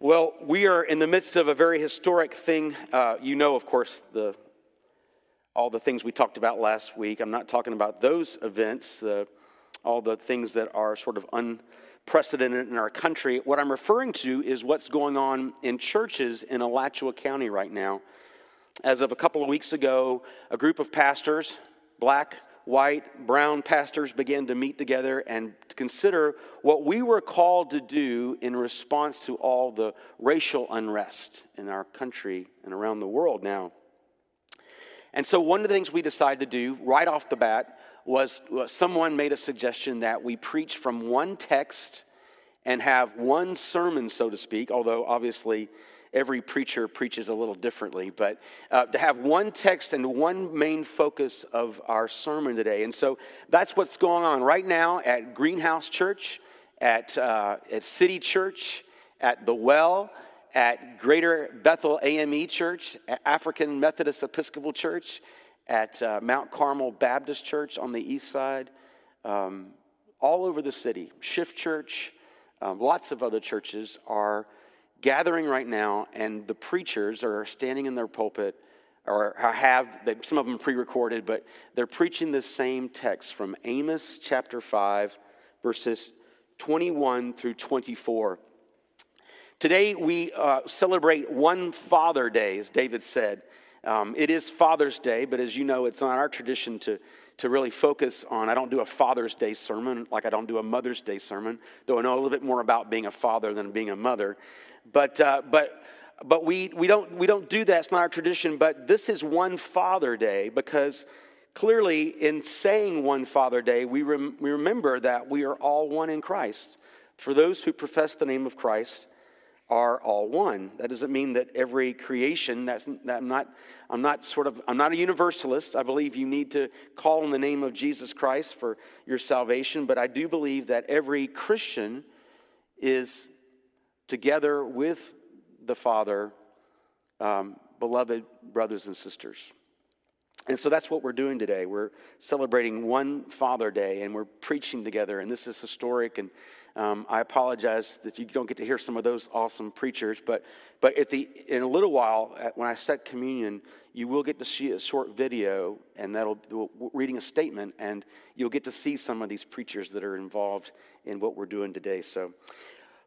Well, we are in the midst of a very historic thing. Uh, you know, of course, the, all the things we talked about last week. I'm not talking about those events, all the things that are sort of unprecedented in our country. What I'm referring to is what's going on in churches in Alachua County right now. As of a couple of weeks ago, a group of pastors, black, white, brown pastors began to meet together and consider what we were called to do in response to all the racial unrest in our country and around the world now. And so, one of the things we decided to do right off the bat was someone made a suggestion that we preach from one text and have one sermon, so to speak, although obviously every preacher preaches a little differently, but uh, to have one text and one main focus of our sermon today. And so that's what's going on right now at Greenhouse Church, at, uh, at City Church, at The Well, at Greater Bethel AME Church, African Methodist Episcopal Church, at uh, Mount Carmel Baptist Church on the east side, um, all over the city. Shift Church, um, lots of other churches are gathering right now, and the preachers are standing in their pulpit or have some of them pre-recorded but they're preaching the same text from amos chapter 5 verses 21 through 24 today we uh, celebrate one father day as david said um, it is father's day but as you know it's not our tradition to to really focus on. I don't do a Father's Day sermon like I don't do a Mother's Day sermon, though I know a little bit more about being a father than being a mother. But, uh, but, but we, we, don't, we don't do that. It's not our tradition. But this is one Father Day because clearly, in saying one Father Day, we, rem- we remember that we are all one in Christ. For those who profess the name of Christ, are all one. That doesn't mean that every creation, that's, that I'm, not, I'm not sort of, I'm not a universalist. I believe you need to call on the name of Jesus Christ for your salvation, but I do believe that every Christian is together with the Father, um, beloved brothers and sisters. And so that's what we're doing today. We're celebrating one Father Day and we're preaching together, and this is historic. And um, I apologize that you don't get to hear some of those awesome preachers, but, but at the, in a little while, when I set communion, you will get to see a short video, and that'll reading a statement, and you'll get to see some of these preachers that are involved in what we're doing today. So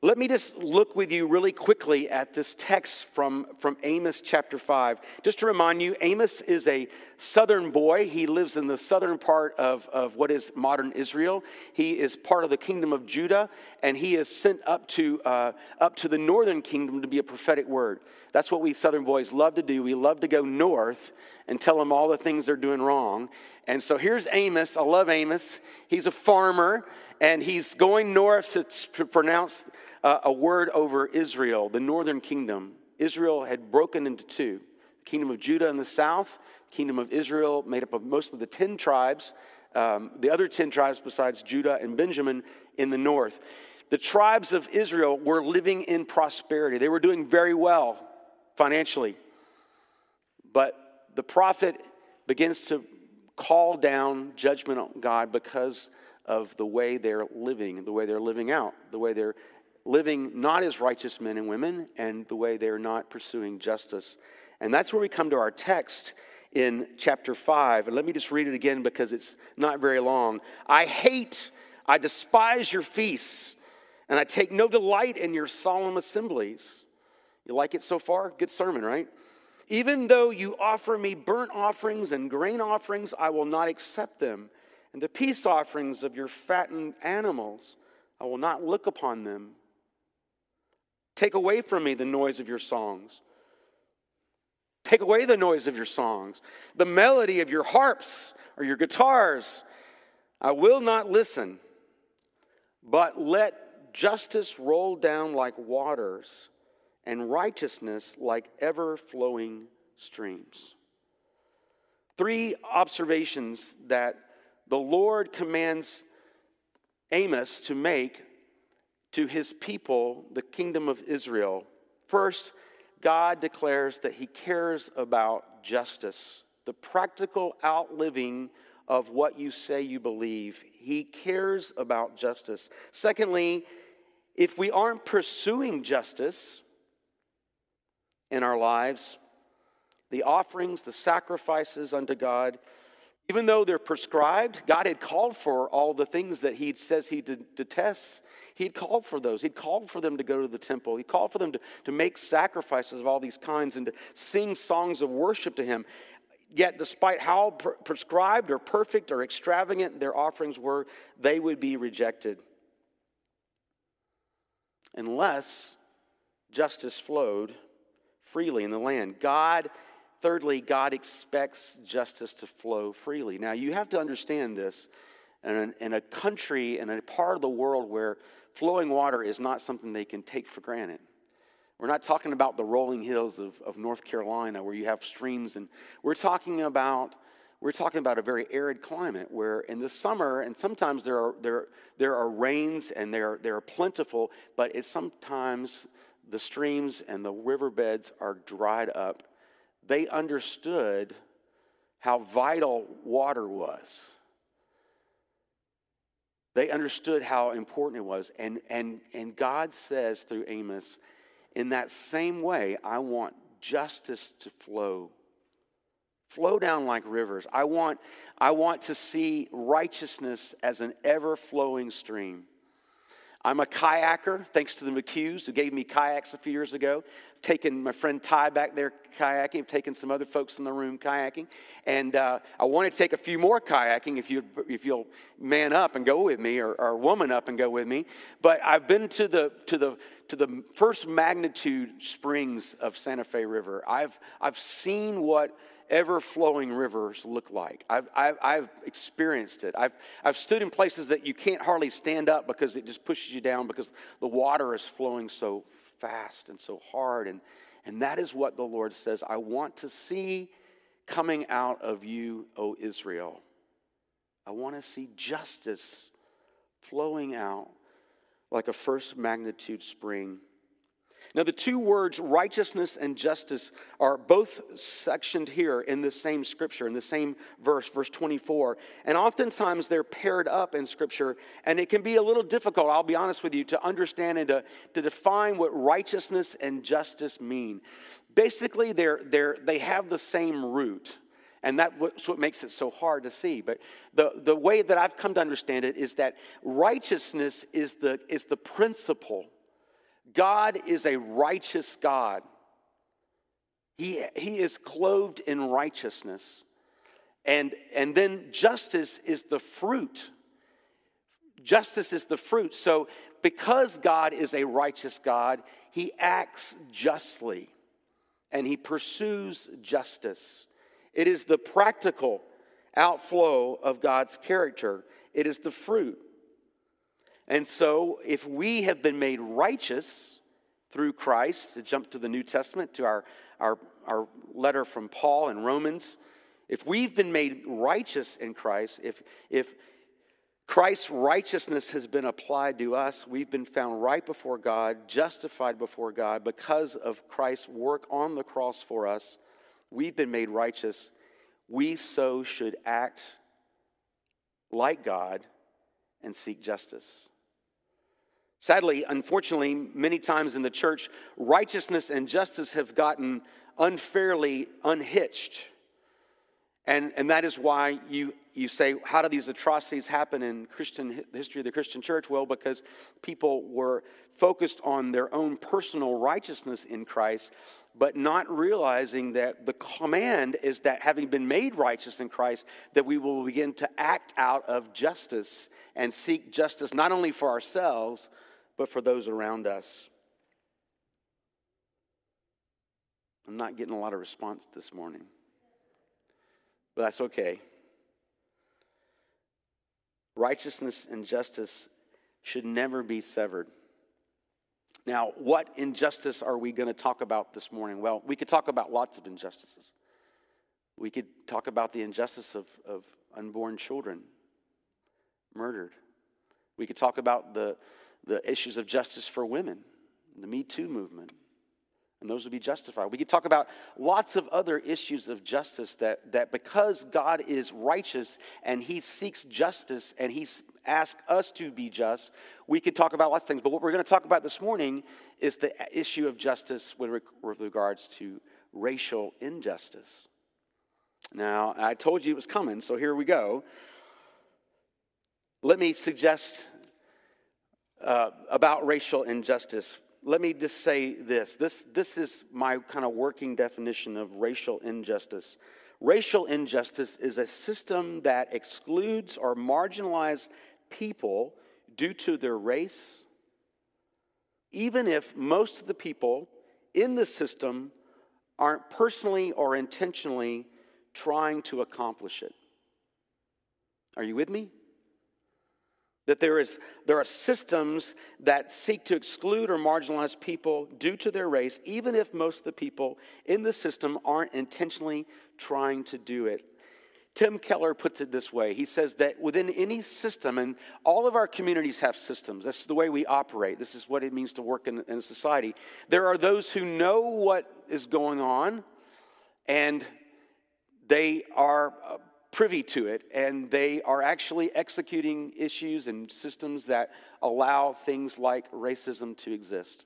let me just look with you really quickly at this text from, from Amos chapter 5. Just to remind you, Amos is a southern boy. He lives in the southern part of, of what is modern Israel. He is part of the kingdom of Judah, and he is sent up to, uh, up to the northern kingdom to be a prophetic word. That's what we southern boys love to do. We love to go north and tell them all the things they're doing wrong. And so here's Amos. I love Amos. He's a farmer, and he's going north to, to pronounce uh, a word over Israel, the northern kingdom. Israel had broken into two the kingdom of Judah in the south, kingdom of Israel, made up of most of the 10 tribes, um, the other 10 tribes besides Judah and Benjamin in the north. The tribes of Israel were living in prosperity, they were doing very well financially. But the prophet begins to call down judgment on God because of the way they're living, the way they're living out, the way they're living not as righteous men and women and the way they're not pursuing justice. And that's where we come to our text in chapter 5. And let me just read it again because it's not very long. I hate, I despise your feasts, and I take no delight in your solemn assemblies. You like it so far? Good sermon, right? Even though you offer me burnt offerings and grain offerings, I will not accept them. And the peace offerings of your fattened animals, I will not look upon them. Take away from me the noise of your songs. Take away the noise of your songs, the melody of your harps or your guitars. I will not listen, but let justice roll down like waters and righteousness like ever flowing streams. Three observations that the Lord commands Amos to make to his people, the kingdom of Israel. First, God declares that he cares about justice, the practical outliving of what you say you believe. He cares about justice. Secondly, if we aren't pursuing justice, in our lives, the offerings, the sacrifices unto God, even though they're prescribed, God had called for all the things that He says He detests. He'd called for those. He'd called for them to go to the temple. He called for them to, to make sacrifices of all these kinds and to sing songs of worship to Him. Yet, despite how prescribed or perfect or extravagant their offerings were, they would be rejected unless justice flowed freely in the land. God, thirdly, God expects justice to flow freely. Now, you have to understand this in, in a country and a part of the world where flowing water is not something they can take for granted. We're not talking about the rolling hills of, of North Carolina where you have streams, and we're talking about we're talking about a very arid climate where in the summer, and sometimes there are, there, there are rains and they're, they're plentiful, but it's sometimes the streams and the riverbeds are dried up. They understood how vital water was. They understood how important it was. And, and, and God says through Amos, in that same way, I want justice to flow. Flow down like rivers. I want, I want to see righteousness as an ever flowing stream. I'm a kayaker, thanks to the McHughes who gave me kayaks a few years ago. I've Taken my friend Ty back there kayaking. I've taken some other folks in the room kayaking. And uh, I want to take a few more kayaking if, you, if you'll man up and go with me or, or woman up and go with me. But I've been to the, to the, to the first magnitude springs of Santa Fe River. I've, I've seen what ever flowing rivers look like. I've, I've, I've, experienced it. I've, I've stood in places that you can't hardly stand up because it just pushes you down because the water is flowing so fast and so hard. And, and that is what the Lord says I want to see coming out of you, O Israel. I want to see justice flowing out like a first magnitude spring now, the two words righteousness and justice are both sectioned here in the same scripture, in the same verse, verse 24. And oftentimes they're paired up in scripture, and it can be a little difficult, I'll be honest with you, to understand and to, to define what righteousness and justice mean. Basically, they're, they're, they have the same root. And that's what makes it so hard to see. But the, the way that I've come to understand it is that righteousness is the, is the principle God is a righteous God. He, he is clothed in righteousness. And, and then justice is the fruit. Justice is the fruit. So, because God is a righteous God, he acts justly and he pursues justice. It is the practical outflow of God's character, it is the fruit. And so, if we have been made righteous through Christ, to jump to the New Testament, to our, our, our letter from Paul in Romans, if we've been made righteous in Christ, if, if Christ's righteousness has been applied to us, we've been found right before God, justified before God because of Christ's work on the cross for us. We've been made righteous. We so should act like God and seek justice. Sadly, unfortunately, many times in the church, righteousness and justice have gotten unfairly unhitched. And, and that is why you, you say, how do these atrocities happen in Christian history of the Christian church? Well, because people were focused on their own personal righteousness in Christ, but not realizing that the command is that having been made righteous in Christ, that we will begin to act out of justice and seek justice not only for ourselves, but for those around us. I'm not getting a lot of response this morning, but that's okay. Righteousness and justice should never be severed. Now, what injustice are we going to talk about this morning? Well, we could talk about lots of injustices. We could talk about the injustice of, of unborn children murdered. We could talk about the the issues of justice for women, the Me Too movement, and those would be justified. We could talk about lots of other issues of justice that, that because God is righteous and he seeks justice and he asks us to be just, we could talk about lots of things. But what we're going to talk about this morning is the issue of justice with, with regards to racial injustice. Now, I told you it was coming, so here we go. Let me suggest uh, about racial injustice let me just say this. This, this is my kind of working definition of racial injustice. Racial injustice is a system that excludes or marginalizes people due to their race, even if most of the people in the system aren't personally or intentionally trying to accomplish it. Are you with me? That there, is, there are systems that seek to exclude or marginalize people due to their race, even if most of the people in the system aren't intentionally trying to do it. Tim Keller puts it this way He says that within any system, and all of our communities have systems, that's the way we operate, this is what it means to work in, in society. There are those who know what is going on, and they are uh, privy to it, and they are actually executing issues and systems that allow things like racism to exist.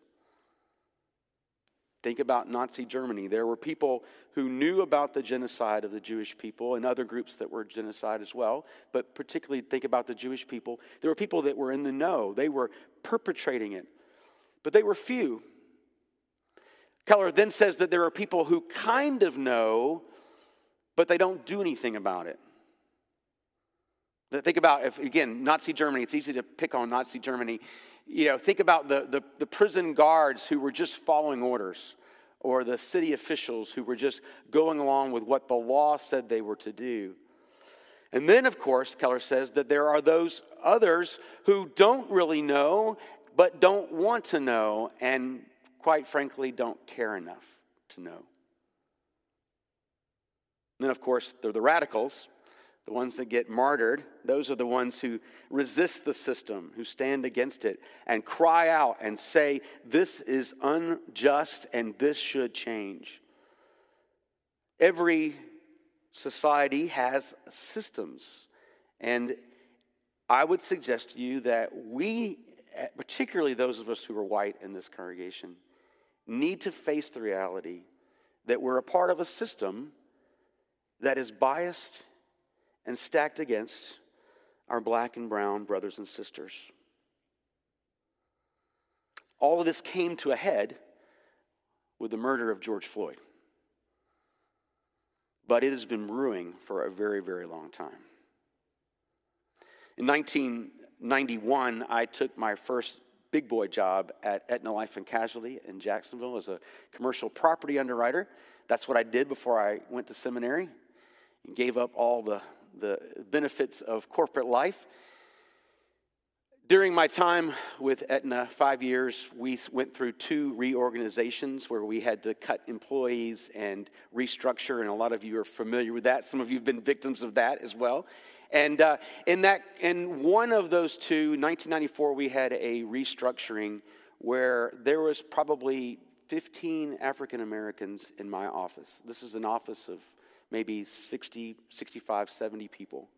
Think about Nazi Germany. There were people who knew about the genocide of the Jewish people and other groups that were genocide as well, but particularly think about the Jewish people. There were people that were in the know, they were perpetrating it, but they were few. Keller then says that there are people who kind of know but they don't do anything about it. Think about if again Nazi Germany. It's easy to pick on Nazi Germany. You know, think about the, the, the prison guards who were just following orders, or the city officials who were just going along with what the law said they were to do. And then, of course, Keller says that there are those others who don't really know, but don't want to know, and quite frankly, don't care enough to know. Then, of course, they're the radicals, the ones that get martyred. Those are the ones who resist the system, who stand against it, and cry out and say, This is unjust and this should change. Every society has systems. And I would suggest to you that we, particularly those of us who are white in this congregation, need to face the reality that we're a part of a system that is biased and stacked against our black and brown brothers and sisters. All of this came to a head with the murder of George Floyd. But it has been brewing for a very, very long time. In 1991, I took my first big boy job at Aetna Life and Casualty in Jacksonville as a commercial property underwriter. That's what I did before I went to seminary and gave up all the, the benefits of corporate life. During my time with Aetna, five years, we went through two reorganizations where we had to cut employees and restructure, and a lot of you are familiar with that. Some of you have been victims of that as well. And uh, in that, in one of those two, 1994, we had a restructuring where there was probably 15 African Americans in my office. This is an office of maybe 60, 65, 70 people.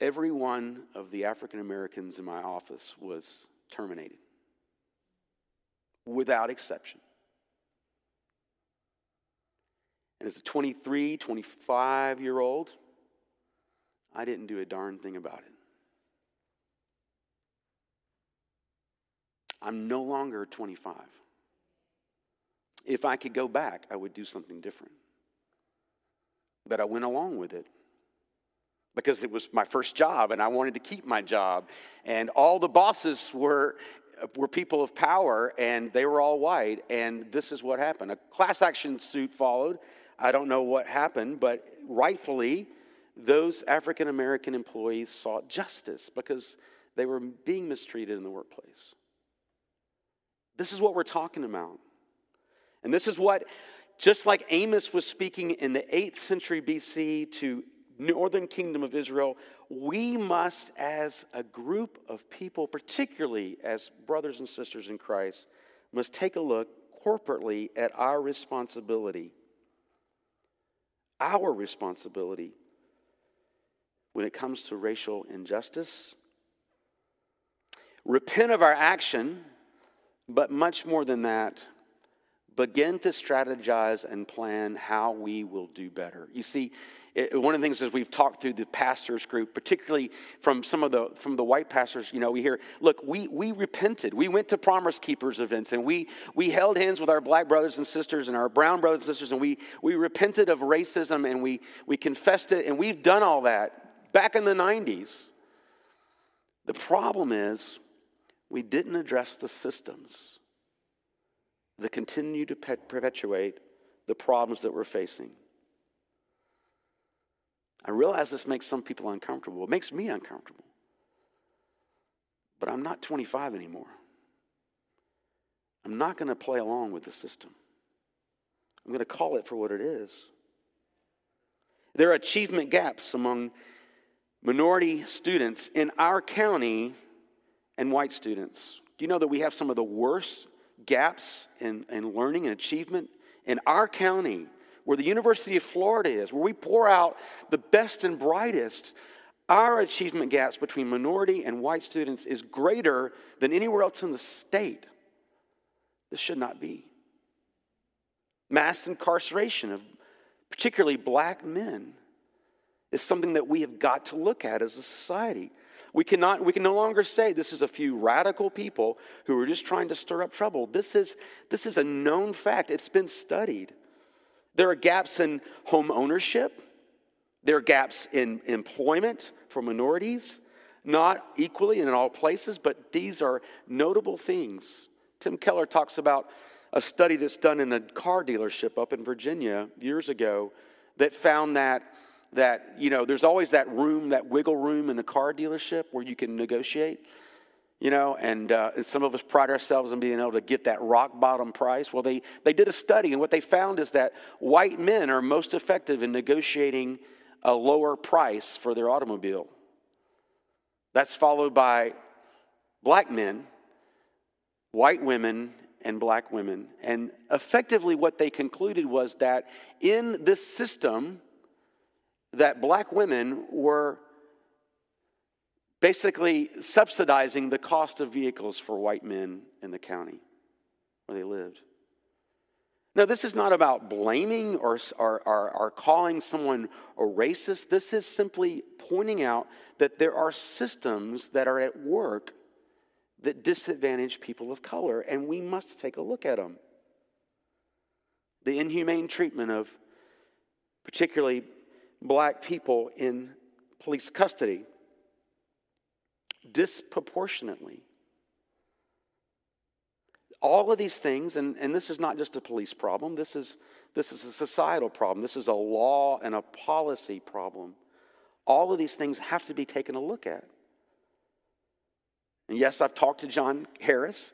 Every one of the African Americans in my office was terminated without exception. And as a 23, 25 year old, I didn't do a darn thing about it. I'm no longer 25. If I could go back, I would do something different but I went along with it because it was my first job and I wanted to keep my job. And all the bosses were, were people of power and they were all white. And this is what happened a class action suit followed. I don't know what happened, but rightfully, those African American employees sought justice because they were being mistreated in the workplace. This is what we're talking about. And this is what just like Amos was speaking in the 8th century BC to northern kingdom of Israel, we must as a group of people, particularly as brothers and sisters in Christ, must take a look corporately at our responsibility. Our responsibility when it comes to racial injustice. Repent of our action, but much more than that, begin to strategize and plan how we will do better. You see, it, one of the things as we've talked through the pastors group, particularly from some of the from the white pastors, you know, we hear, look, we we repented. We went to Promise Keepers events and we we held hands with our black brothers and sisters and our brown brothers and sisters, and we we repented of racism and we we confessed it, and we've done all that back in the 90s. The problem is we didn't address the systems that continue to perpetuate the problems that we're facing. I realize this makes some people uncomfortable. It makes me uncomfortable. But I'm not 25 anymore. I'm not going to play along with the system. I'm going to call it for what it is. There are achievement gaps among minority students in our county and white students. Do you know that we have some of the worst gaps in, in learning and achievement in our county where the University of Florida is, where we pour out the best and brightest, our achievement gaps between minority and white students is greater than anywhere else in the state. This should not be. Mass incarceration of particularly black men is something that we have got to look at as a society. We, cannot, we can no longer say this is a few radical people who are just trying to stir up trouble. This is, this is a known fact, it's been studied. There are gaps in home ownership, there are gaps in employment for minorities, not equally and in all places, but these are notable things. Tim Keller talks about a study that's done in a car dealership up in Virginia years ago that found that that you know there's always that room that wiggle room in the car dealership where you can negotiate you know, and, uh, and some of us pride ourselves on being able to get that rock bottom price. Well, they, they did a study, and what they found is that white men are most effective in negotiating a lower price for their automobile. That's followed by black men, white women, and black women. And effectively, what they concluded was that in this system, that black women were basically subsidizing the cost of vehicles for white men in the county where they lived. Now, this is not about blaming or, or, or, or, calling someone a racist. This is simply pointing out that there are systems that are at work that disadvantage people of color, and we must take a look at them. The inhumane treatment of particularly black people in police custody disproportionately. All of these things, and, and this is not just a police problem, this is, this is a societal problem, this is a law and a policy problem. All of these things have to be taken a look at. And yes, I've talked to John Harris,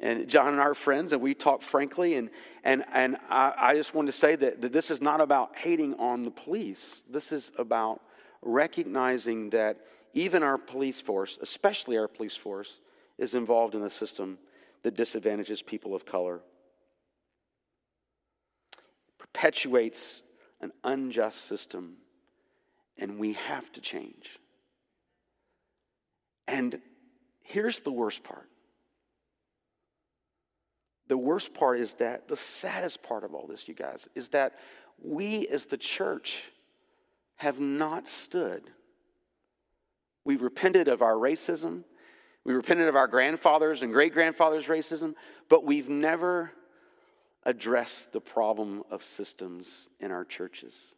and John and our friends, and we talk frankly. And, and, and I, I just want to say that, that this is not about hating on the police. This is about recognizing that even our police force, especially our police force, is involved in a system that disadvantages people of color, perpetuates an unjust system, and we have to change. And here's the worst part. The worst part is that the saddest part of all this, you guys, is that we as the church have not stood We've repented of our racism. We repented of our grandfathers and great grandfathers' racism, but we've never addressed the problem of systems in our churches.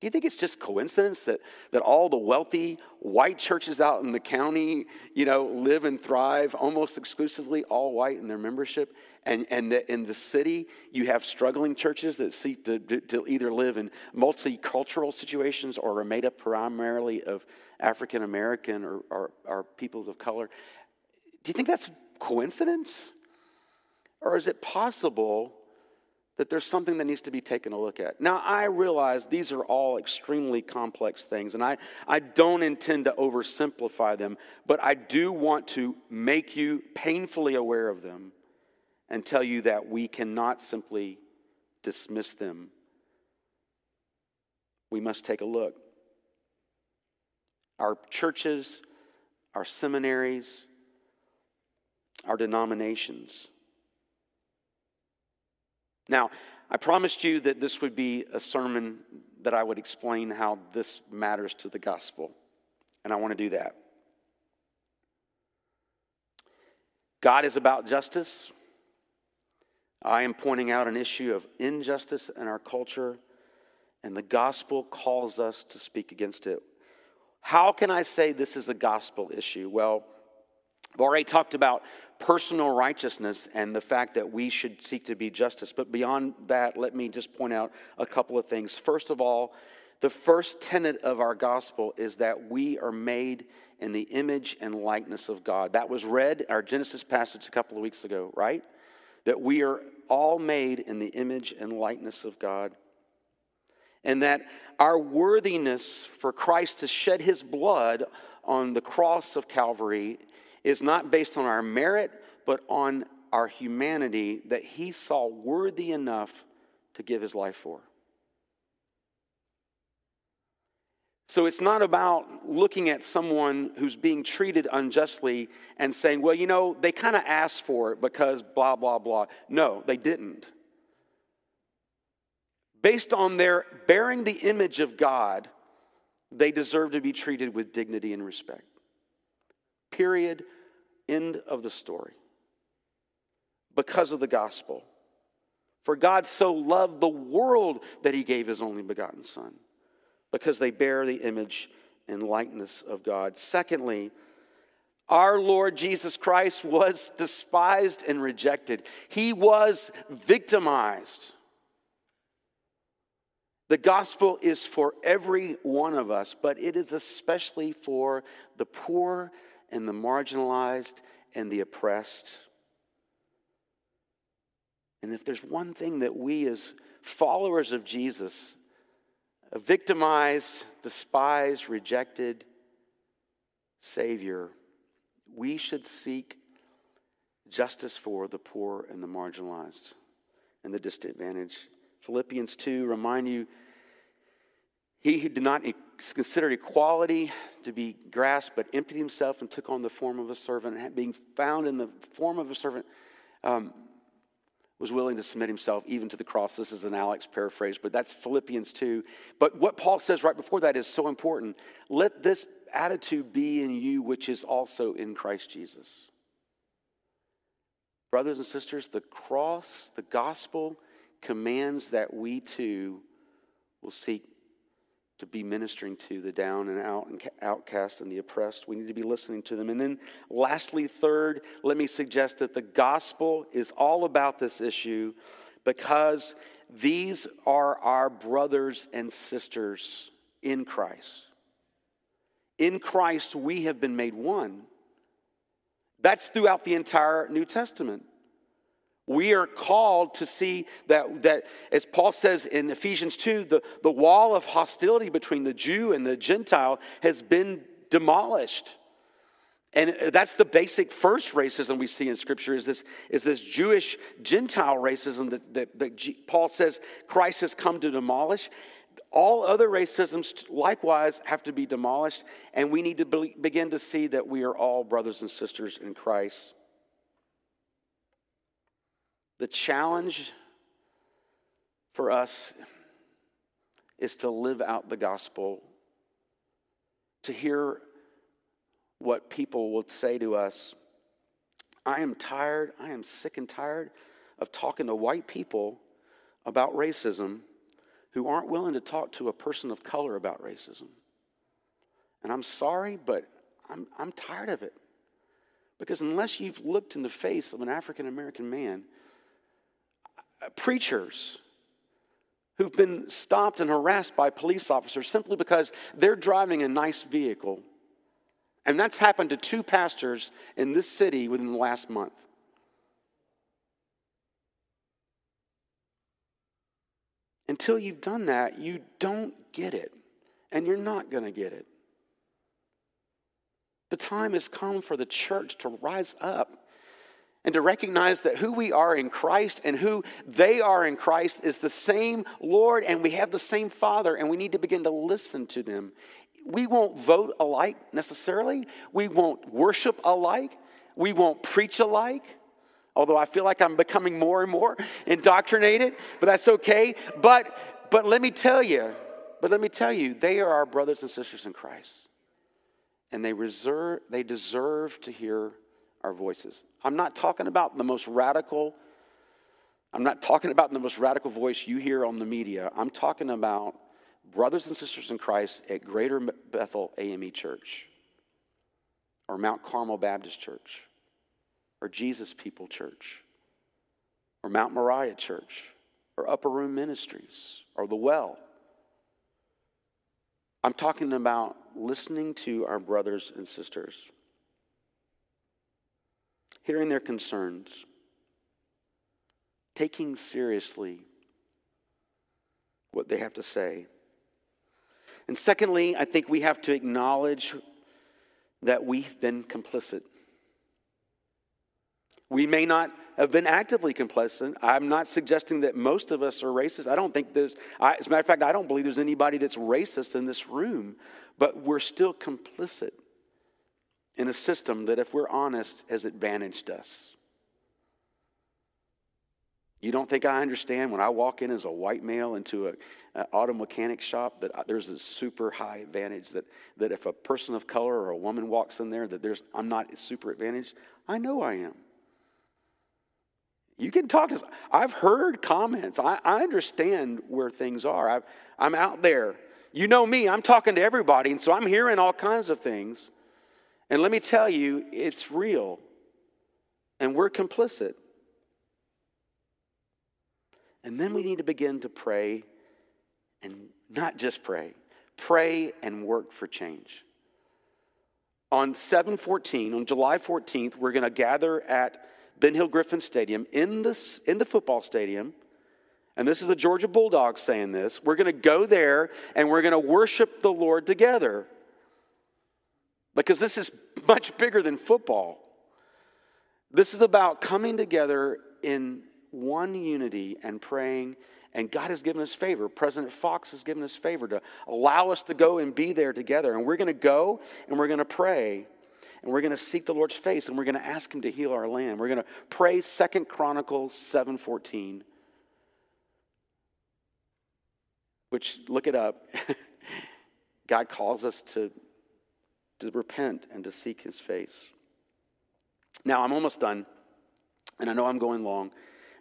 Do you think it's just coincidence that, that all the wealthy white churches out in the county, you know, live and thrive almost exclusively all white in their membership? And, and that in the city, you have struggling churches that seek to, to either live in multicultural situations or are made up primarily of African American or, or, or peoples of color. Do you think that's coincidence? Or is it possible that there's something that needs to be taken a look at. Now, I realize these are all extremely complex things, and I, I don't intend to oversimplify them, but I do want to make you painfully aware of them and tell you that we cannot simply dismiss them. We must take a look. Our churches, our seminaries, our denominations. Now, I promised you that this would be a sermon that I would explain how this matters to the gospel, and I want to do that. God is about justice. I am pointing out an issue of injustice in our culture, and the gospel calls us to speak against it. How can I say this is a gospel issue? Well, I've already talked about personal righteousness and the fact that we should seek to be justice. But beyond that, let me just point out a couple of things. First of all, the first tenet of our gospel is that we are made in the image and likeness of God. That was read our Genesis passage a couple of weeks ago, right? That we are all made in the image and likeness of God. And that our worthiness for Christ to shed his blood on the cross of Calvary is not based on our merit, but on our humanity that he saw worthy enough to give his life for. So it's not about looking at someone who's being treated unjustly and saying, well, you know, they kind of asked for it because blah, blah, blah. No, they didn't. Based on their bearing the image of God, they deserve to be treated with dignity and respect. Period. End of the story. Because of the gospel. For God so loved the world that he gave his only begotten Son because they bear the image and likeness of God. Secondly, our Lord Jesus Christ was despised and rejected, he was victimized. The gospel is for every one of us, but it is especially for the poor and the marginalized and the oppressed. And if there's one thing that we as followers of Jesus victimized, despised, rejected Savior, we should seek justice for the poor and the marginalized and the disadvantaged. Philippians 2 remind you he who did not consider equality to be grasped, but emptied himself and took on the form of a servant, being found in the form of a servant. Um, was willing to submit himself even to the cross. This is an Alex paraphrase, but that's Philippians 2. But what Paul says right before that is so important. Let this attitude be in you, which is also in Christ Jesus. Brothers and sisters, the cross, the gospel commands that we too will seek to be ministering to the down and out and outcast and the oppressed. We need to be listening to them. And then, lastly, third, let me suggest that the gospel is all about this issue because these are our brothers and sisters in Christ. In Christ, we have been made one. That's throughout the entire New Testament. We are called to see that, that, as Paul says in Ephesians 2, the, the wall of hostility between the Jew and the Gentile has been demolished. And that's the basic first racism we see in Scripture is this, is this Jewish Gentile racism that, that, that Paul says Christ has come to demolish. All other racisms likewise have to be demolished, and we need to be, begin to see that we are all brothers and sisters in Christ. The challenge for us is to live out the gospel, to hear what people would say to us. I am tired, I am sick and tired of talking to white people about racism who aren't willing to talk to a person of color about racism. And I'm sorry, but I'm, I'm tired of it. Because unless you've looked in the face of an African American man preachers who've been stopped and harassed by police officers simply because they're driving a nice vehicle. And that's happened to two pastors in this city within the last month. Until you've done that, you don't get it. And you're not going to get it. The time has come for the church to rise up and to recognize that who we are in Christ and who they are in Christ is the same Lord and we have the same Father and we need to begin to listen to them. We won't vote alike necessarily, we won't worship alike, we won't preach alike. Although I feel like I'm becoming more and more indoctrinated, but that's okay. But but let me tell you, but let me tell you, they are our brothers and sisters in Christ. And they reserve they deserve to hear our voices. I'm not talking about the most radical, I'm not talking about the most radical voice you hear on the media. I'm talking about brothers and sisters in Christ at Greater Bethel AME Church or Mount Carmel Baptist Church or Jesus People Church or Mount Moriah Church or Upper Room Ministries or The Well. I'm talking about listening to our brothers and sisters hearing their concerns, taking seriously what they have to say. And secondly, I think we have to acknowledge that we've been complicit. We may not have been actively complicit. I'm not suggesting that most of us are racist. I don't think there's, I, as a matter of fact, I don't believe there's anybody that's racist in this room, but we're still complicit in a system that, if we're honest, has advantaged us. You don't think I understand when I walk in as a white male into an auto mechanic shop that there's a super high advantage that, that if a person of color or a woman walks in there that there's I'm not super advantaged. I know I am. You can talk to I've heard comments. I, I understand where things are. i I'm out there. You know me, I'm talking to everybody, and so I'm hearing all kinds of things. And let me tell you, it's real. And we're complicit. And then we need to begin to pray and not just pray, pray and work for change. On 714, on July 14th, we're going to gather at Ben Hill Griffin Stadium in the, in the football stadium. And this is the Georgia Bulldogs saying this. We're going to go there and we're going to worship the Lord together because this is much bigger than football. This is about coming together in one unity and praying. And God has given us favor. President Fox has given us favor to allow us to go and be there together. And we're going to go and we're going to pray. And we're going to seek the Lord's face and we're going to ask him to heal our land. We're going to pray Second Chronicles 7:14. Which look it up. God calls us to to repent and to seek his face. Now, I'm almost done, and I know I'm going long,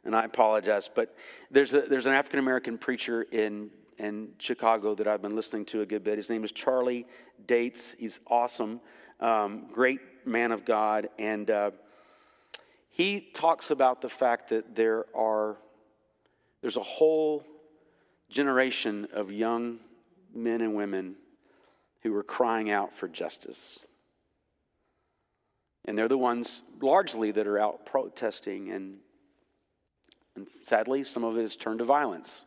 and I apologize, but there's, a, there's an African American preacher in, in Chicago that I've been listening to a good bit. His name is Charlie Dates. He's awesome, um, great man of God, and uh, he talks about the fact that there are there's a whole generation of young men and women who were crying out for justice. And they're the ones largely that are out protesting, and, and sadly, some of it has turned to violence.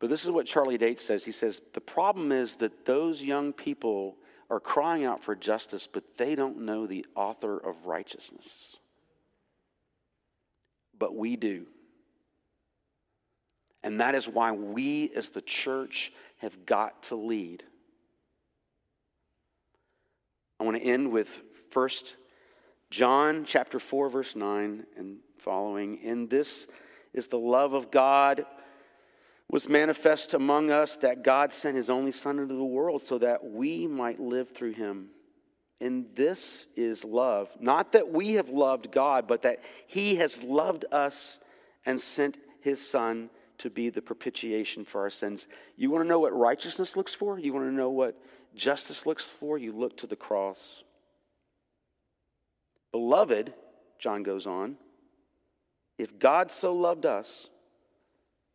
But this is what Charlie Dates says. He says, The problem is that those young people are crying out for justice, but they don't know the author of righteousness. But we do. And that is why we as the church have got to lead. I want to end with First John chapter 4 verse 9 and following. In this is the love of God was manifest among us that God sent his only son into the world so that we might live through him. And this is love, not that we have loved God, but that he has loved us and sent his son to be the propitiation for our sins. You want to know what righteousness looks for? You want to know what justice looks for, you look to the cross. Beloved, John goes on, if God so loved us,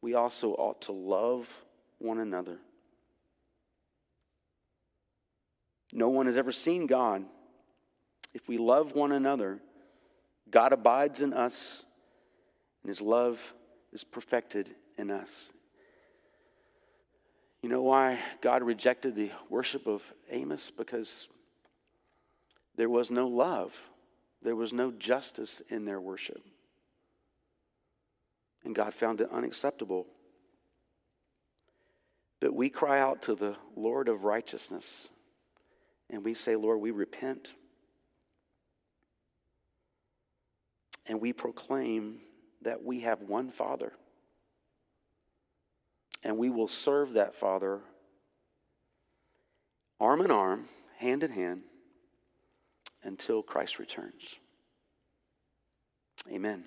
we also ought to love one another. No one has ever seen God. If we love one another, God abides in us, and his love is perfected in us. You know why God rejected the worship of Amos? Because there was no love. There was no justice in their worship. And God found it unacceptable. But we cry out to the Lord of righteousness and we say, Lord, we repent. And we proclaim that we have one Father. And we will serve that Father arm in arm, hand in hand, until Christ returns. Amen.